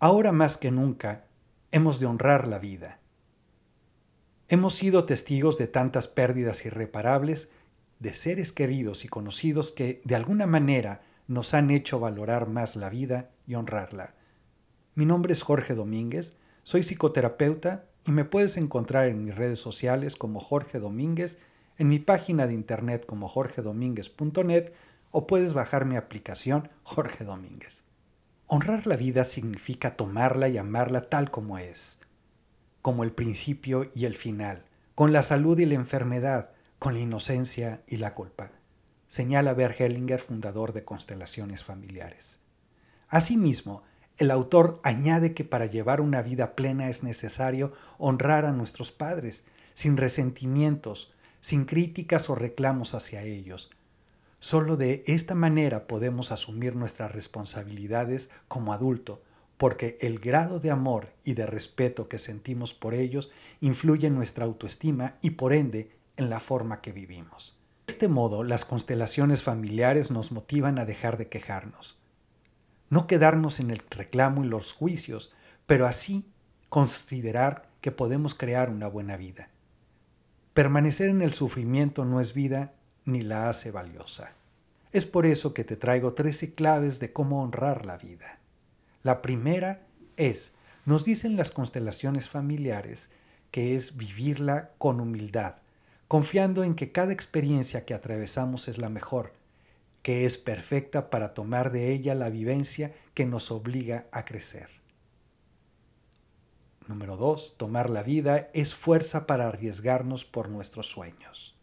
Ahora más que nunca, hemos de honrar la vida. Hemos sido testigos de tantas pérdidas irreparables de seres queridos y conocidos que, de alguna manera, nos han hecho valorar más la vida y honrarla. Mi nombre es Jorge Domínguez, soy psicoterapeuta y me puedes encontrar en mis redes sociales como Jorge Domínguez, en mi página de internet como jorgedomínguez.net o puedes bajar mi aplicación Jorge Domínguez. Honrar la vida significa tomarla y amarla tal como es, como el principio y el final, con la salud y la enfermedad, con la inocencia y la culpa, señala Bert Hellinger, fundador de Constelaciones Familiares. Asimismo, el autor añade que para llevar una vida plena es necesario honrar a nuestros padres, sin resentimientos, sin críticas o reclamos hacia ellos, Solo de esta manera podemos asumir nuestras responsabilidades como adulto, porque el grado de amor y de respeto que sentimos por ellos influye en nuestra autoestima y por ende en la forma que vivimos. De este modo, las constelaciones familiares nos motivan a dejar de quejarnos, no quedarnos en el reclamo y los juicios, pero así considerar que podemos crear una buena vida. Permanecer en el sufrimiento no es vida ni la hace valiosa. Es por eso que te traigo 13 claves de cómo honrar la vida. La primera es, nos dicen las constelaciones familiares, que es vivirla con humildad, confiando en que cada experiencia que atravesamos es la mejor, que es perfecta para tomar de ella la vivencia que nos obliga a crecer. Número 2. Tomar la vida es fuerza para arriesgarnos por nuestros sueños.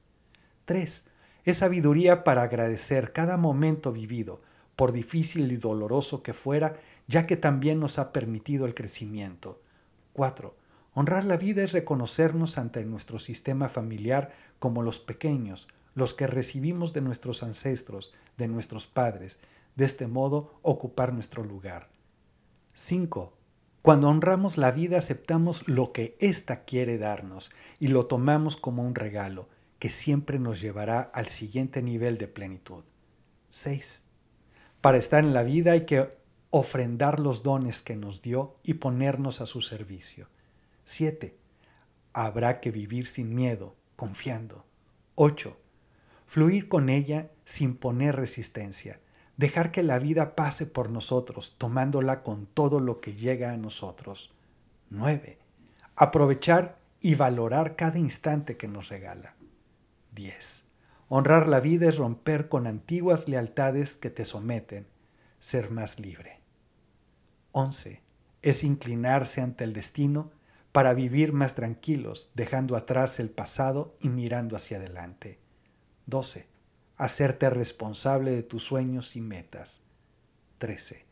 3 es sabiduría para agradecer cada momento vivido, por difícil y doloroso que fuera, ya que también nos ha permitido el crecimiento. 4. Honrar la vida es reconocernos ante nuestro sistema familiar como los pequeños, los que recibimos de nuestros ancestros, de nuestros padres, de este modo ocupar nuestro lugar. 5. Cuando honramos la vida aceptamos lo que ésta quiere darnos y lo tomamos como un regalo, que siempre nos llevará al siguiente nivel de plenitud. 6. Para estar en la vida hay que ofrendar los dones que nos dio y ponernos a su servicio. 7. Habrá que vivir sin miedo, confiando. 8. Fluir con ella sin poner resistencia. Dejar que la vida pase por nosotros, tomándola con todo lo que llega a nosotros. 9. Aprovechar y valorar cada instante que nos regala. 10. Honrar la vida es romper con antiguas lealtades que te someten, ser más libre. 11. Es inclinarse ante el destino para vivir más tranquilos, dejando atrás el pasado y mirando hacia adelante. 12. Hacerte responsable de tus sueños y metas. 13.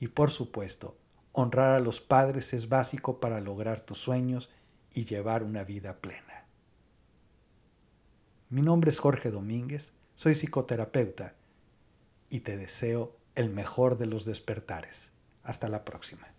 Y por supuesto, honrar a los padres es básico para lograr tus sueños y llevar una vida plena. Mi nombre es Jorge Domínguez, soy psicoterapeuta y te deseo el mejor de los despertares. Hasta la próxima.